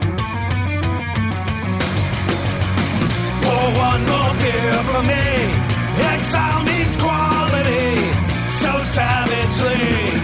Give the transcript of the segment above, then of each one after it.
Pour one more beer for me. Exile means quality so savagely.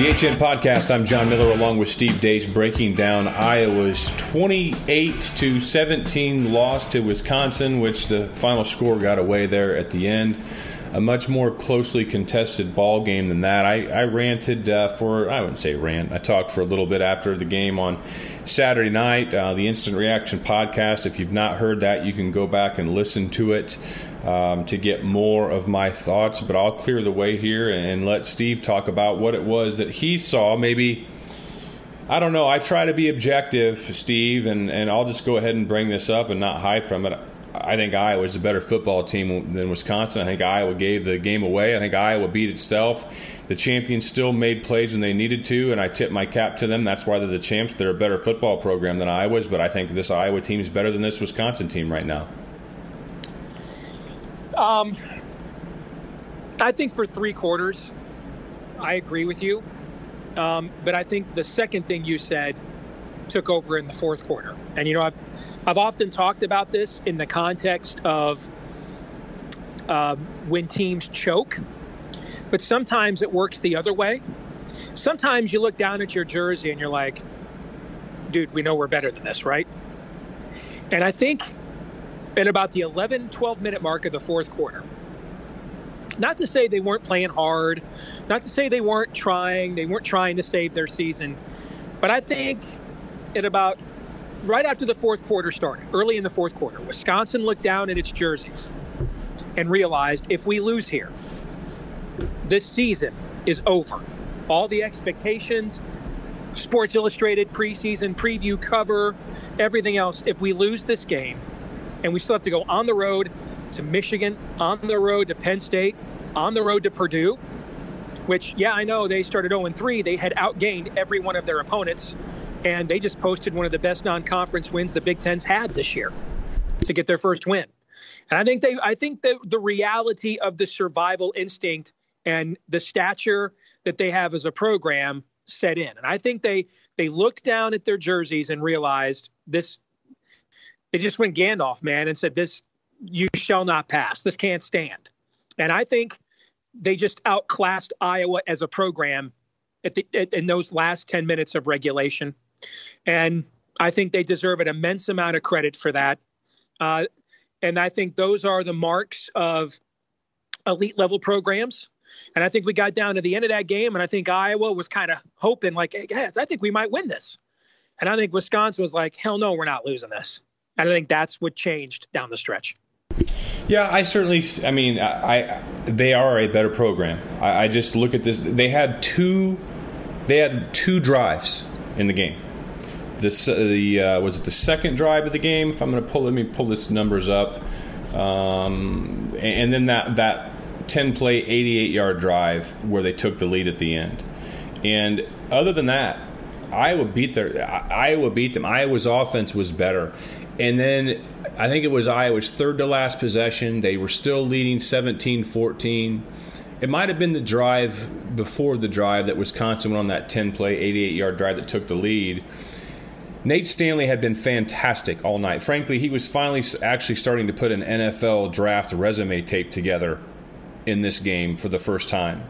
The HN Podcast. I'm John Miller along with Steve Deace breaking down Iowa's 28 to 17 loss to Wisconsin, which the final score got away there at the end. A much more closely contested ball game than that. I, I ranted uh, for, I wouldn't say rant, I talked for a little bit after the game on Saturday night. Uh, the Instant Reaction Podcast. If you've not heard that, you can go back and listen to it um, to get more of my thoughts. But I'll clear the way here and, and let Steve talk about what it was that he saw. Maybe, I don't know. I try to be objective, Steve, and, and I'll just go ahead and bring this up and not hide from it. I think Iowa Iowa's a better football team than Wisconsin. I think Iowa gave the game away. I think Iowa beat itself. The champions still made plays when they needed to, and I tip my cap to them. That's why they're the champs. They're a better football program than Iowa's, but I think this Iowa team is better than this Wisconsin team right now. Um, I think for three quarters, I agree with you. Um, but I think the second thing you said took over in the fourth quarter. And you know, I've I've often talked about this in the context of uh, when teams choke, but sometimes it works the other way. Sometimes you look down at your jersey and you're like, dude, we know we're better than this, right? And I think at about the 11, 12 minute mark of the fourth quarter, not to say they weren't playing hard, not to say they weren't trying, they weren't trying to save their season, but I think at about right after the fourth quarter started, early in the fourth quarter, Wisconsin looked down at its jerseys and realized if we lose here, this season is over. All the expectations, Sports Illustrated preseason preview cover, everything else, if we lose this game, and we still have to go on the road to Michigan, on the road to Penn State, on the road to Purdue, which, yeah, I know they started 0 3. They had outgained every one of their opponents, and they just posted one of the best non conference wins the Big Ten's had this year to get their first win. And I think they, I think the, the reality of the survival instinct and the stature that they have as a program set in. And I think they they looked down at their jerseys and realized this they just went Gandalf, man, and said, This you shall not pass. This can't stand. And I think they just outclassed Iowa as a program at the at, in those last 10 minutes of regulation. And I think they deserve an immense amount of credit for that. Uh, and I think those are the marks of elite level programs. And I think we got down to the end of that game, and I think Iowa was kind of hoping, like, hey, guys, I think we might win this. And I think Wisconsin was like, hell no, we're not losing this. And I think that's what changed down the stretch. Yeah, I certainly. I mean, I, I they are a better program. I, I, just look at this. They had two, they had two drives in the game. This the uh, was it the second drive of the game? If I'm going to pull, let me pull this numbers up, um, and, then that that 10 play 88 yard drive where they took the lead at the end. And other than that, Iowa beat their Iowa beat them. Iowa's offense was better. And then I think it was Iowa's third to last possession. They were still leading 17-14. It might have been the drive before the drive that Wisconsin went on that 10 play 88 yard drive that took the lead. Nate Stanley had been fantastic all night. Frankly, he was finally actually starting to put an NFL draft resume tape together in this game for the first time.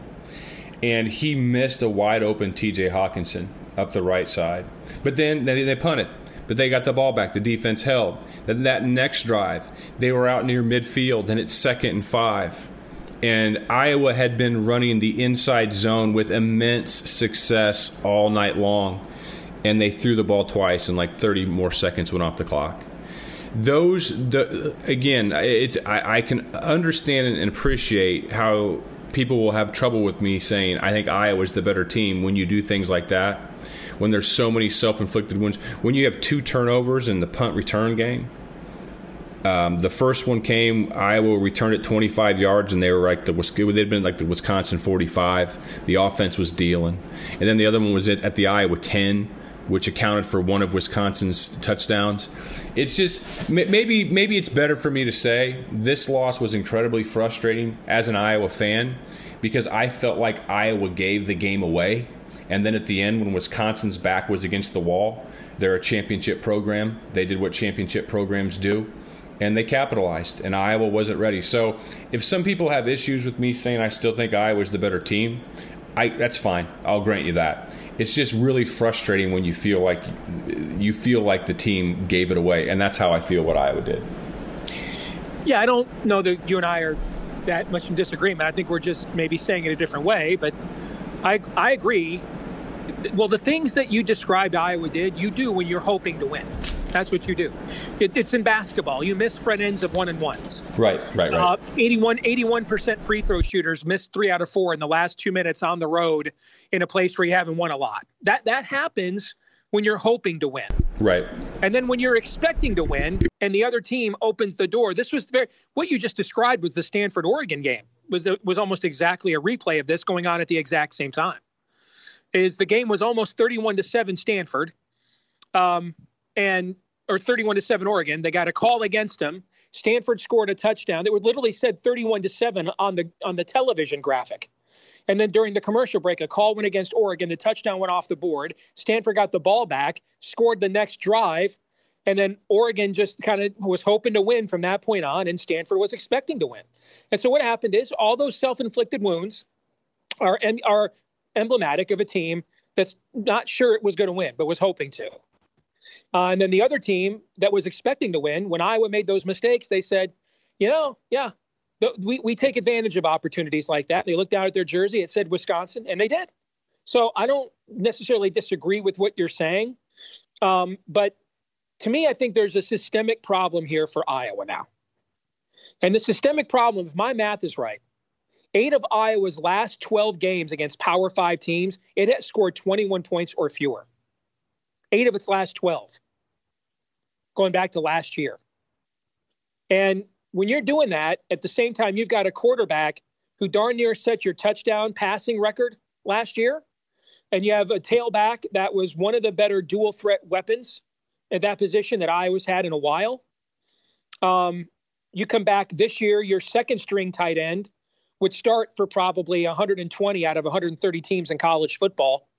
And he missed a wide open TJ Hockenson up the right side. But then they, they punted. But they got the ball back. The defense held. Then that next drive, they were out near midfield, and it's second and five. And Iowa had been running the inside zone with immense success all night long. And they threw the ball twice, and like 30 more seconds went off the clock those the, again it's I, I, can understand and appreciate how people will have trouble with me saying I think Iowa's the better team when you do things like that. When there's so many self-inflicted wounds, when you have two turnovers in the punt return game. Um, the first one came, Iowa returned it 25 yards, and they were like the they'd been like the Wisconsin 45. The offense was dealing, and then the other one was at, at the Iowa 10 which accounted for one of Wisconsin's touchdowns. It's just maybe maybe it's better for me to say this loss was incredibly frustrating as an Iowa fan because I felt like Iowa gave the game away. And then at the end, when Wisconsin's back was against the wall, they're a championship program. They did what championship programs do, and they capitalized. And Iowa wasn't ready. So, if some people have issues with me saying I still think Iowa's the better team, I, that's fine. I'll grant you that. It's just really frustrating when you feel like you feel like the team gave it away, and that's how I feel what Iowa did. Yeah, I don't know that you and I are that much in disagreement. I think we're just maybe saying it a different way, but I I agree. Well, the things that you described Iowa did, you do when you're hoping to win. That's what you do. It, it's in basketball. You miss front ends of one and ones. Right, right, right. Uh, 81, 81% free throw shooters missed three out of four in the last two minutes on the road in a place where you haven't won a lot. That that happens when you're hoping to win. Right. And then when you're expecting to win and the other team opens the door. This was very what you just described was the Stanford Oregon game. Was was almost exactly a replay of this going on at the exact same time. Is the game was almost 31 to 7 Stanford. Um, and or 31 to 7 Oregon. They got a call against them. Stanford scored a touchdown. It would literally said 31 to 7 on the on the television graphic. And then during the commercial break, a call went against Oregon. The touchdown went off the board. Stanford got the ball back, scored the next drive, and then Oregon just kind of was hoping to win from that point on, and Stanford was expecting to win. And so what happened is all those self-inflicted wounds are and are emblematic of a team that's not sure it was going to win, but was hoping to. Uh, and then the other team that was expecting to win, when Iowa made those mistakes, they said, you know, yeah, th- we, we take advantage of opportunities like that. They looked down at their jersey, it said Wisconsin, and they did. So I don't necessarily disagree with what you're saying. Um, but to me, I think there's a systemic problem here for Iowa now. And the systemic problem, if my math is right, eight of Iowa's last 12 games against Power Five teams, it has scored 21 points or fewer eight of its last 12, going back to last year. And when you're doing that, at the same time, you've got a quarterback who darn near set your touchdown passing record last year. And you have a tailback that was one of the better dual threat weapons at that position that Iowa's had in a while. Um, you come back this year, your second string tight end would start for probably 120 out of 130 teams in college football.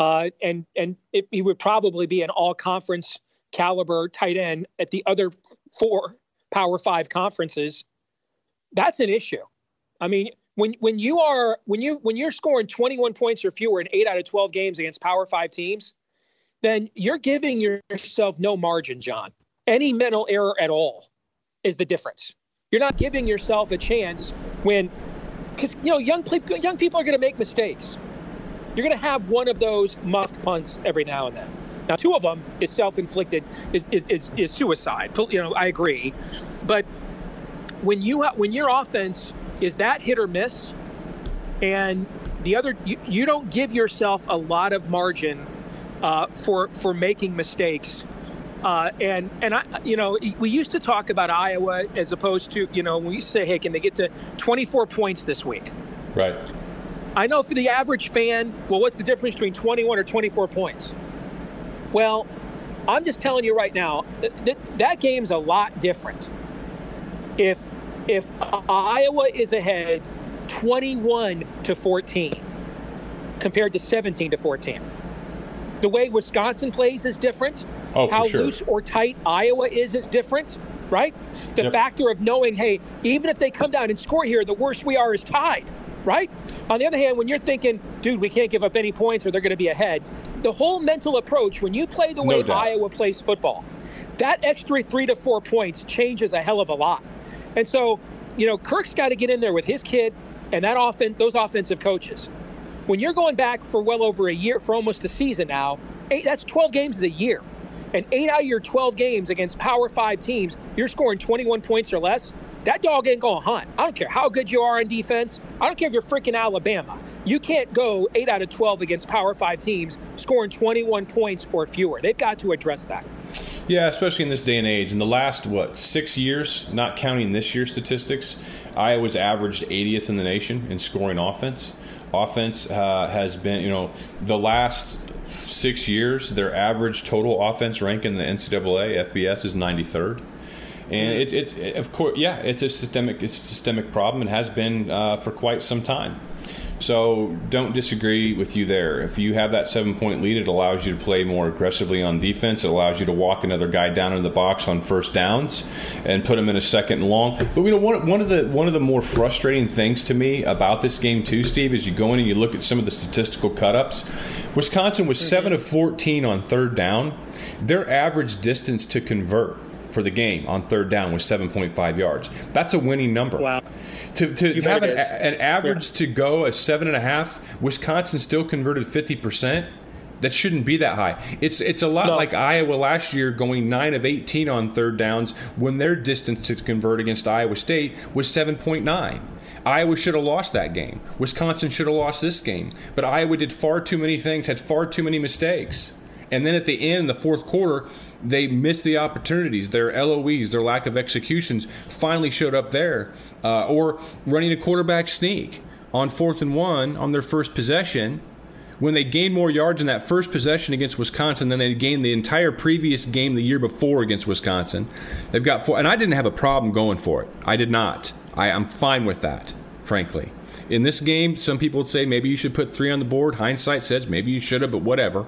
Uh, and and it, he would probably be an all conference caliber tight end at the other four Power Five conferences. That's an issue. I mean, when when you are when you when you're scoring 21 points or fewer in eight out of 12 games against Power Five teams, then you're giving yourself no margin, John. Any mental error at all is the difference. You're not giving yourself a chance when, because you know young young people are going to make mistakes you're going to have one of those muffed punts every now and then. Now, two of them is self-inflicted, is, is, is suicide. You know, I agree, but when you ha- when your offense is that hit or miss, and the other you, you don't give yourself a lot of margin uh, for for making mistakes. Uh, and and I, you know, we used to talk about Iowa as opposed to you know we say, hey, can they get to 24 points this week? Right. I know for the average fan, well, what's the difference between 21 or 24 points? Well, I'm just telling you right now, that, that game's a lot different. If if Iowa is ahead 21 to 14 compared to 17 to 14. The way Wisconsin plays is different. Oh, How sure. loose or tight Iowa is is different, right? The Yep. factor of knowing, hey, even if they come down and score here, the worst we are is tied right? On the other hand, when you're thinking, dude, we can't give up any points or they're going to be ahead, the whole mental approach when you play the way No. Iowa plays football, that extra three to four points changes a hell of a lot. And so, you know, Kirk's got to get in there with his kid and that often those offensive coaches. When you're going back for well over a year, for almost a season now, eight, that's 12 games a year. And eight out of your 12 games against Power Five teams, you're scoring 21 points or less. That dog ain't going to hunt. I don't care how good you are on defense. I don't care if you're freaking Alabama. You can't go eight out of 12 against Power Five teams scoring 21 points or fewer. They've got to address that. Yeah, especially in this day and age. In the last what six years, not counting this year's statistics, Iowa's averaged 80th in the nation in scoring offense. Offense uh, has been, you know, the last six years, their average total offense rank in the NCAA FBS is 93rd. And it's it, of course, yeah, it's a systemic, it's a systemic problem and has been uh, for quite some time. So don't disagree with you there. If you have that seven point lead, it allows you to play more aggressively on defense. It allows you to walk another guy down in the box on first downs and put him in a second and long. But you know, one, one of the one of the more frustrating things to me about this game too, Steve, is you go in and you look at some of the statistical cutups. Wisconsin was seven of fourteen on third down. Their average distance to convert for the game on third down was 7.5 yards. That's a winning number. Wow. To, to You have an, an average to go a seven and a half, Wisconsin still converted 50%. That shouldn't be that high. It's it's a lot No. like Iowa last year going 9 of 18 on third downs when their distance to convert against Iowa State was 7.9. Iowa should have lost that game. Wisconsin should have lost this game. But Iowa did far too many things, had far too many mistakes. And then at the end, the fourth quarter, they missed the opportunities. Their LOEs, their lack of executions, finally showed up there. Uh, or running a quarterback sneak on fourth and one on their first possession when they gained more yards in that first possession against Wisconsin than they gained the entire previous game the year before against Wisconsin. They've got four, and I didn't have a problem going for it. I did not. I, I'm fine with that, frankly. In this game, some people would say maybe you should put three on the board. Hindsight says maybe you should have, but whatever.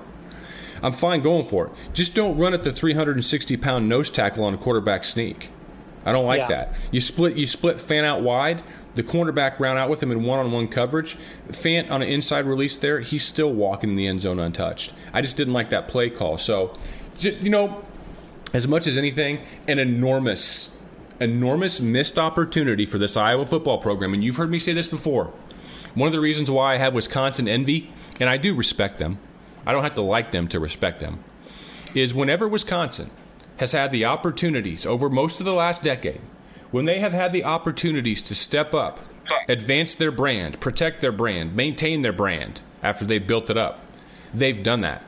I'm fine going for it. Just don't run at the 360 pound nose tackle on a quarterback sneak. I don't like Yeah. that. You split you split Fant out wide. The cornerback round out with him in one on one coverage. Fant on an inside release there, he's still walking in the end zone untouched. I just didn't like that play call. So, you know, as much as anything, an enormous, enormous missed opportunity for this Iowa football program. And you've heard me say this before. One of the reasons why I have Wisconsin envy, and I do respect them, I don't have to like them to respect them, is whenever Wisconsin has had the opportunities over most of the last decade, when they have had the opportunities to step up, advance their brand, protect their brand, maintain their brand after they've built it up, they've done that.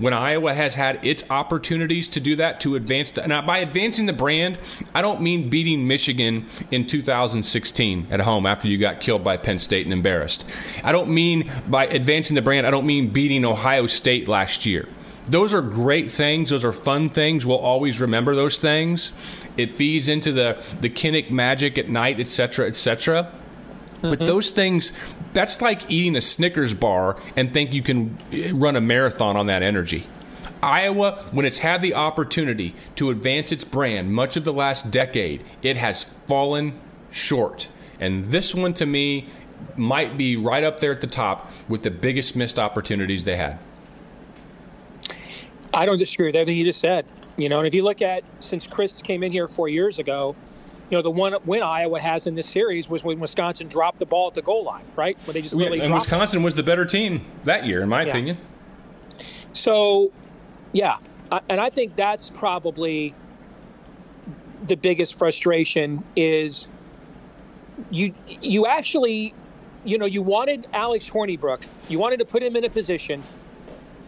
When Iowa has had its opportunities to do that, to advance the, now by advancing the brand, I don't mean beating Michigan in 2016 at home after you got killed by Penn State and embarrassed. I don't mean by advancing the brand, I don't mean beating Ohio State last year. Those are great things. Those are fun things. We'll always remember those things. It feeds into the the Kinnick magic at night, etc., etc. But those things, that's like eating a Snickers bar and think you can eh, run a marathon on that energy. Iowa, when it's had the opportunity to advance its brand much of the last decade, it has fallen short. And this one, to me, might be right up there at the top with the biggest missed opportunities they had. I don't disagree with everything you just said. You know, and if you look at since Chryst came in here four years ago, you know, the one win Iowa has in this series was when Wisconsin dropped the ball at the goal line, right? When they just really and dropped it. Wisconsin was the better team that year, in my Yeah. opinion. So, yeah, I- and I think that's probably the biggest frustration is you you actually you know you wanted Alex Hornibrook, you wanted to put him in a position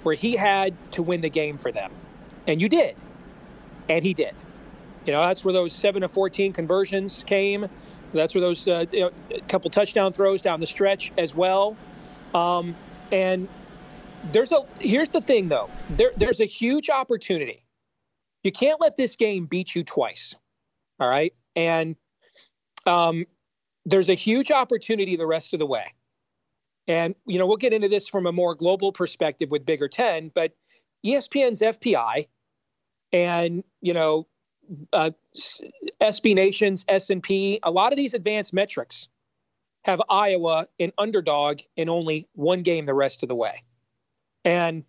where he had to win the game for them, and you did, and he did. You know that's where those seven to fourteen conversions came. That's where those uh, you know, a couple touchdown throws down the stretch as well, um, and there's a here's the thing though. There there's a huge opportunity. You can't let this game beat you twice all right? And um there's a huge opportunity the rest of the way. And you know we'll get into this from a more global perspective with bigger 10 but espn's fpi and you know uh, sb nations s&p a lot of these advanced metrics have iowa an underdog in only one game the rest of the way and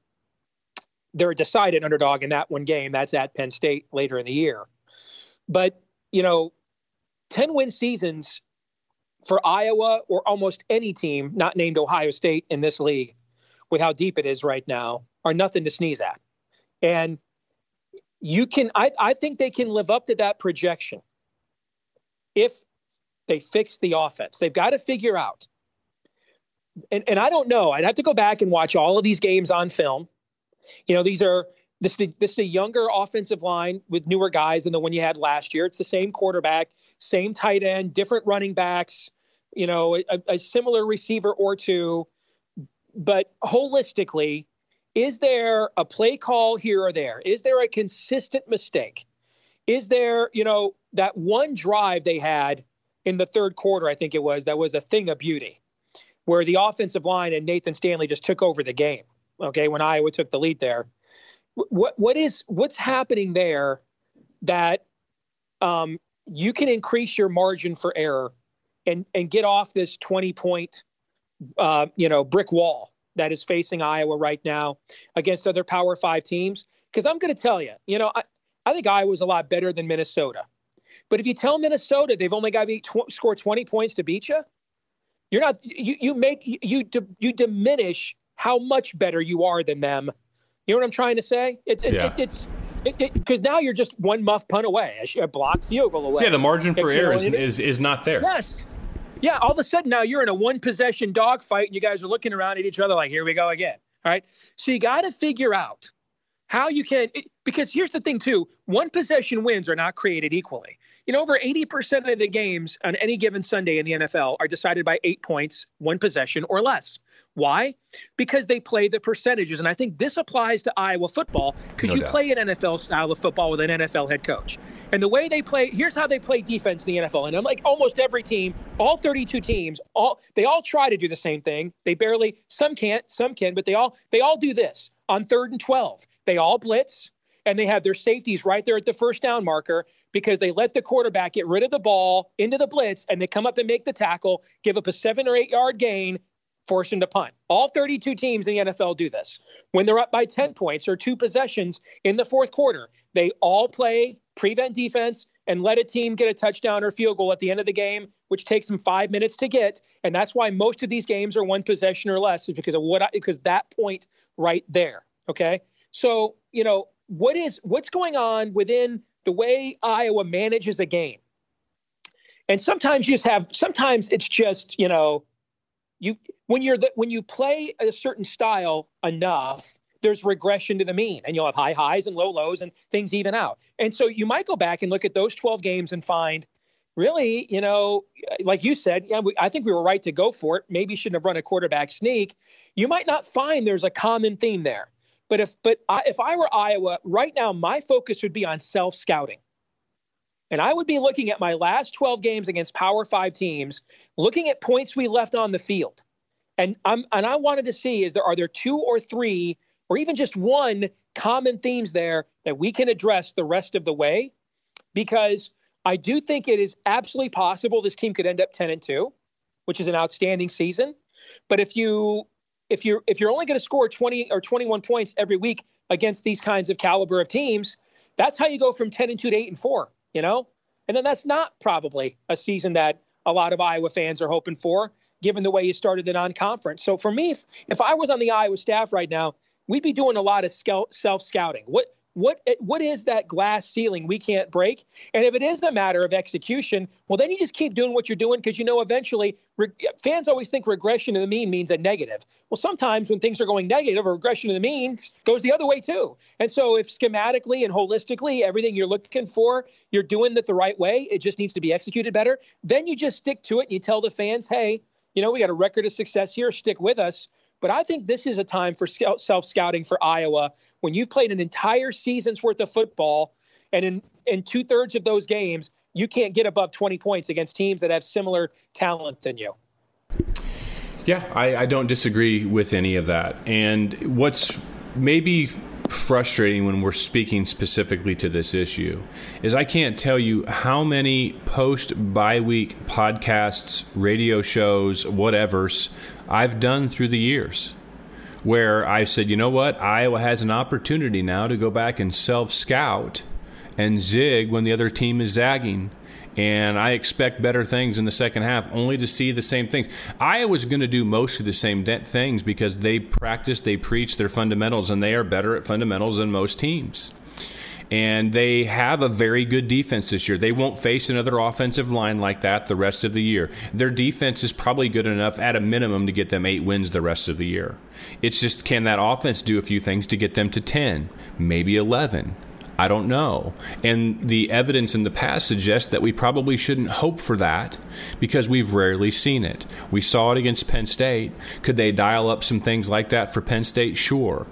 they're a decided underdog in that one game. That's at Penn State later in the year. But, you know, 10 win seasons for Iowa or almost any team not named Ohio State in this league, with how deep it is right now, are nothing to sneeze at. And you can, I, I think they can live up to that projection if they fix the offense. They've got to figure out. And, and I don't know. I'd have to go back and watch all of these games on film. You know, these are this, this is a younger offensive line with newer guys than the one you had last year. It's the same quarterback, same tight end, different running backs, you know, a, a similar receiver or two. But holistically, is there a play call here or there? Is there a consistent mistake? Is there, you know, that one drive they had in the third quarter, I think it was, that was a thing of beauty, where the offensive line and Nathan Stanley just took over the game. Okay, when Iowa took the lead there what what is what's happening there that um, you can increase your margin for error and and get off this 20 point uh, you know brick wall that is facing Iowa right now against other Power Five teams. Because I'm going to tell you, you know, I, I think Iowa's a lot better than Minnesota. But if you tell Minnesota they've only got to tw- score 20 points to beat you, you're not you you make you you, you diminish how much better you are than them you know what I'm trying to say? It's it, yeah. it, it's because now you're just one muff punt away, a blocked field goal away. Yeah, the margin for error is, is, is not there. Yes. Yeah, all of a sudden now you're in a one possession dogfight and you guys are looking around at each other like, here we go again. All right. So you got to figure out how you can, because here's the thing too one possession wins are not created equally. You know, over 80% of the games on any given Sunday in the NFL are decided by eight points, one possession or less. Why? Because they play the percentages. And I think this applies to Iowa football because no you doubt. play an NFL style of football with an NFL head coach. And the way they play, here's how they play defense in the NFL. And I'm like almost every team, all 32 teams, all they all try to do the same thing. They barely, some can't, some can, but they all they all do this on third and 12. They all blitz and they have their safeties right there at the first down marker because they let the quarterback get rid of the ball into the blitz and they come up and make the tackle, give up a seven or eight yard gain, force him to punt. All 32 teams in the NFL do this. When they're up by 10 points or two possessions in the fourth quarter, they all play prevent defense and let a team get a touchdown or field goal at the end of the game, which takes them five minutes to get. And that's why most of these games are one possession or less, is because of what I, because that point right there. Okay. So, you know, what is what's going on within the way Iowa manages a game. And sometimes you just have sometimes it's just, you know, you when you're the, when you play a certain style enough, there's regression to the mean and you'll have high highs and low lows and things even out. And so you might go back and look at those 12 games and find really, you know, like you said, yeah, we, I think we were right to go for it. Maybe shouldn't have run a quarterback sneak. You might not find there's a common theme there. But if but I, if I were Iowa right now, my focus would be on self scouting. And I would be looking at my last 12 games against Power 5 teams, looking at points we left on the field. And I'm and I wanted to see is there are there two or three or even just one common themes there that we can address the rest of the way because I do think it is absolutely possible this team could end up 10 and 2, which is an outstanding season. But if you if you're if you're only going to score 20 or 21 points every week against these kinds of caliber of teams, that's how you go from 10 and 2 to 8 and 4, you know? And then that's not probably a season that a lot of Iowa fans are hoping for, given the way you started the non-conference. So for me, if, if I was on the Iowa staff right now, we'd be doing a lot of self scouting. What what what is that glass ceiling we can't break? And if it is a matter of execution, well, then you just keep doing what you're doing because you know eventually re- fans always think regression to the mean means a negative. Well, sometimes when things are going negative, a regression to the mean goes the other way too. And so if schematically and holistically everything you're looking for, you're doing it the right way, it just needs to be executed better. Then you just stick to it and you tell the fans, hey, you know, we got a record of success here. Stick with us. But I think this is a time for self scouting for Iowa when you've played an entire season's worth of football, and in, in two thirds of those games, you can't get above 20 points against teams that have similar talent than you. Yeah, I, I don't disagree with any of that. And what's maybe frustrating when we're speaking specifically to this issue is I can't tell you how many post bye week podcasts, radio shows, whatever's I've done through the years where I've said, you know what, Iowa has an opportunity now to go back and self scout and zig when the other team is zagging. And I expect better things in the second half, only to see the same things. Iowa's going to do most of the same things because they practice, they preach their fundamentals, and they are better at fundamentals than most teams and they have a very good defense this year. They won't face another offensive line like that the rest of the year. Their defense is probably good enough at a minimum to get them eight wins the rest of the year. It's just can that offense do a few things to get them to 10, maybe 11? I don't know. And the evidence in the past suggests that we probably shouldn't hope for that because we've rarely seen it. We saw it against Penn State. Could they dial up some things like that for Penn State? Sure.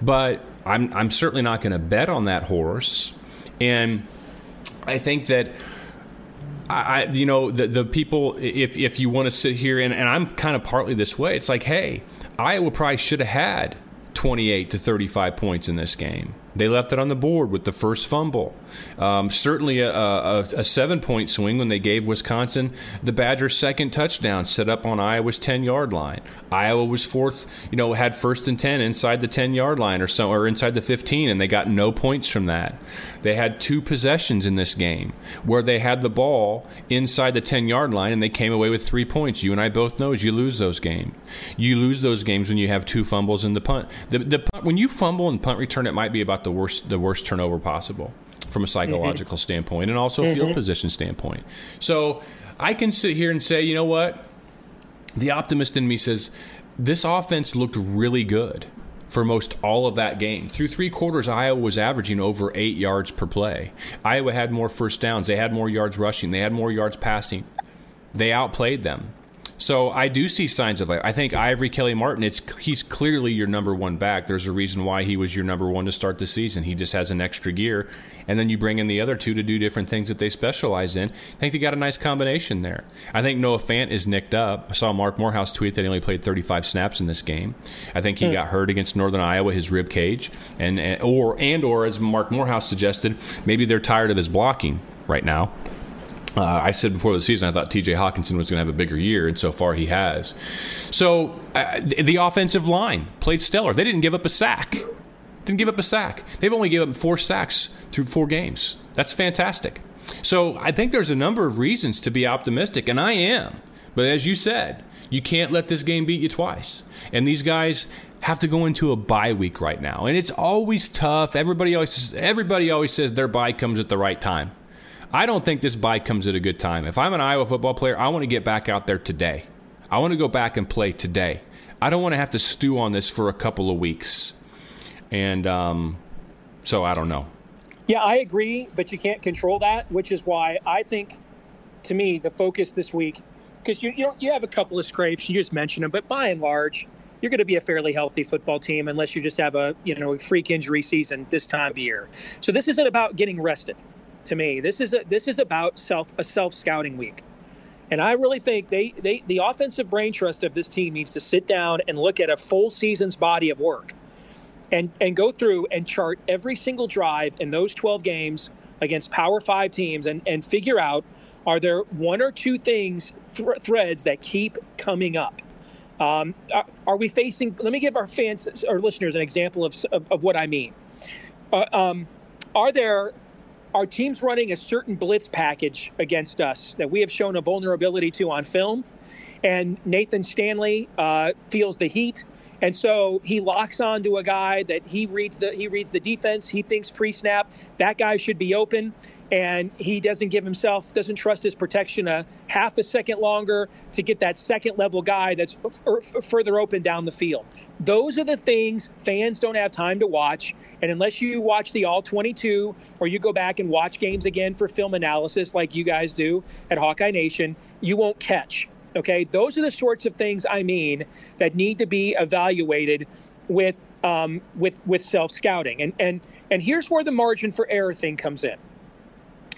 But I'm, I'm certainly not going to bet on that horse. And I think that. I, you know, the the people. If if you want to sit here and, and I'm kind of partly this way, it's like, hey, Iowa probably should have had 28 to 35 points in this game. They left it on the board with the first fumble. Um, certainly a, a, a, seven point swing when they gave Wisconsin the Badgers' second touchdown set up on Iowa's 10 yard line. Iowa was fourth, you know, had first and 10 inside the 10 yard line or so, or inside the 15, and they got no points from that. They had two possessions in this game where they had the ball inside the 10 yard line and they came away with three points. You and I both know you lose those games. You lose those games when you have two fumbles in the punt. The, the punt, when you fumble and punt return, it might be about the worst the worst turnover possible from a psychological mm-hmm. standpoint and also a mm-hmm. field position standpoint. So I can sit here and say, you know what? The optimist in me says this offense looked really good for most all of that game. Through three quarters, Iowa was averaging over eight yards per play. Iowa had more first downs. They had more yards rushing. They had more yards passing. They outplayed them. So I do see signs of life. I think Ivory Kelly Martin, it's he's clearly your number one back. There's a reason why he was your number one to start the season. He just has an extra gear, and then you bring in the other two to do different things that they specialize in. I think they got a nice combination there. I think Noah Fant is nicked up. I saw Marc Morehouse tweet that he only played 35 snaps in this game. I think he hmm. got hurt against Northern Iowa, his rib cage, and, and or and or as Marc Morehouse suggested, maybe they're tired of his blocking right now. Uh, I said before the season I thought T.J. Hockenson was going to have a bigger year, and so far he has. So uh, the offensive line played stellar. They didn't give up a sack. Didn't give up a sack. They've only given up four sacks through four games. That's fantastic. So I think there's a number of reasons to be optimistic, and I am. But as you said, you can't let this game beat you twice. And these guys have to go into a bye week right now, and it's always tough. Everybody always everybody always says their bye comes at the right time. I don't think this bye comes at a good time. If I'm an Iowa football player, I want to get back out there today. I want to go back and play today. I don't want to have to stew on this for a couple of weeks. And um, so I don't know. Yeah, I agree, but you can't control that, which is why I think, to me, the focus this week, because you you, you have a couple of scrapes, you just mentioned them, but by and large, you're going to be a fairly healthy football team unless you just have a you know freak injury season this time of year. So this isn't about getting rested to me. This is a, this is about self a self scouting week. And I really think they, they the offensive brain trust of this team needs to sit down and look at a full season's body of work and and go through and chart every single drive in those 12 games against power 5 teams and and figure out are there one or two things th- threads that keep coming up um, are, are, we facing let me give our fans or listeners an example of, of, of what i mean uh, um, are there are teams running a certain blitz package against us that we have shown a vulnerability to on film? And Nathan Stanley uh, feels the heat, and so he locks on to a guy that he reads the he reads the defense. He thinks pre-snap that guy should be open and he doesn't give himself doesn't trust his protection a half a second longer to get that second level guy that's f- further open down the field. Those are the things fans don't have time to watch. And unless you watch the all 22 or you go back and watch games again for film analysis like you guys do at hawkeye nation you won't catch. Okay? Those are the sorts of things i mean that need to be evaluated with um, with with self scouting and and and here's where the margin for error thing comes in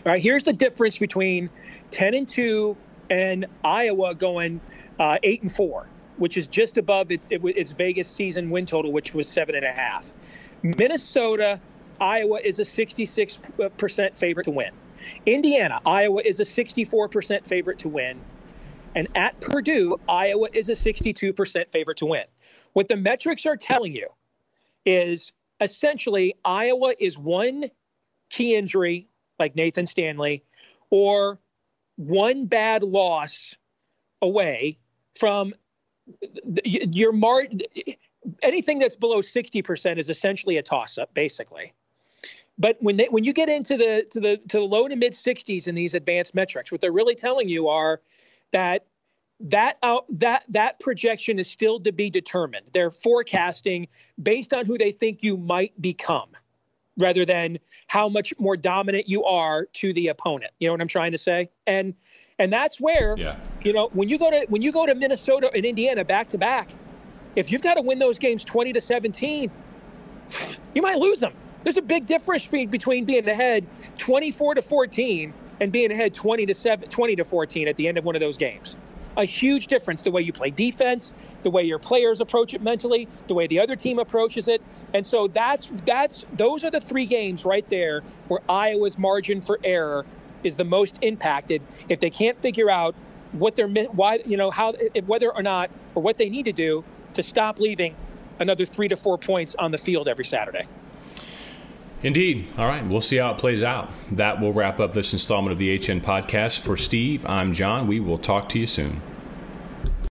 all right, here's the difference between 10 and 2 and Iowa going uh, 8 and 4, which is just above it, it, its Vegas season win total, which was 7.5. Minnesota, Iowa is a 66% favorite to win. Indiana, Iowa is a 64% favorite to win. And at Purdue, Iowa is a 62% favorite to win. What the metrics are telling you is essentially Iowa is one key injury, like Nathan Stanley, or one bad loss away from your mar. Anything that's below 60% is essentially a toss up, basically. But when they, when you get into the to the to the low to mid 60s in these advanced metrics, what they're really telling you are that that out that that projection is still to be determined. They're forecasting based on who they think you might become, rather than how much more dominant you are to the opponent. You know what I'm trying to say? And and that's where yeah. you know when you go to when you go to Minnesota and Indiana back to back, if you've got to win those games 20 to 17, you might lose them. There's a big difference between being ahead 24 to 14 and being ahead 20 to 7, 20 to 14 at the end of one of those games. A huge difference the way you play defense, the way your players approach it mentally, the way the other team approaches it. And so that's that's those are the three games right there where Iowa's margin for error is the most impacted if they can't figure out what they're why you know how whether or not or what they need to do to stop leaving another 3 to 4 points on the field every Saturday. Indeed. All right. We'll see how it plays out. That will wrap up this installment of the HN podcast. For Steve, I'm John. We will talk to you soon.